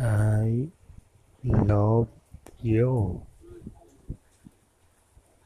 I love you.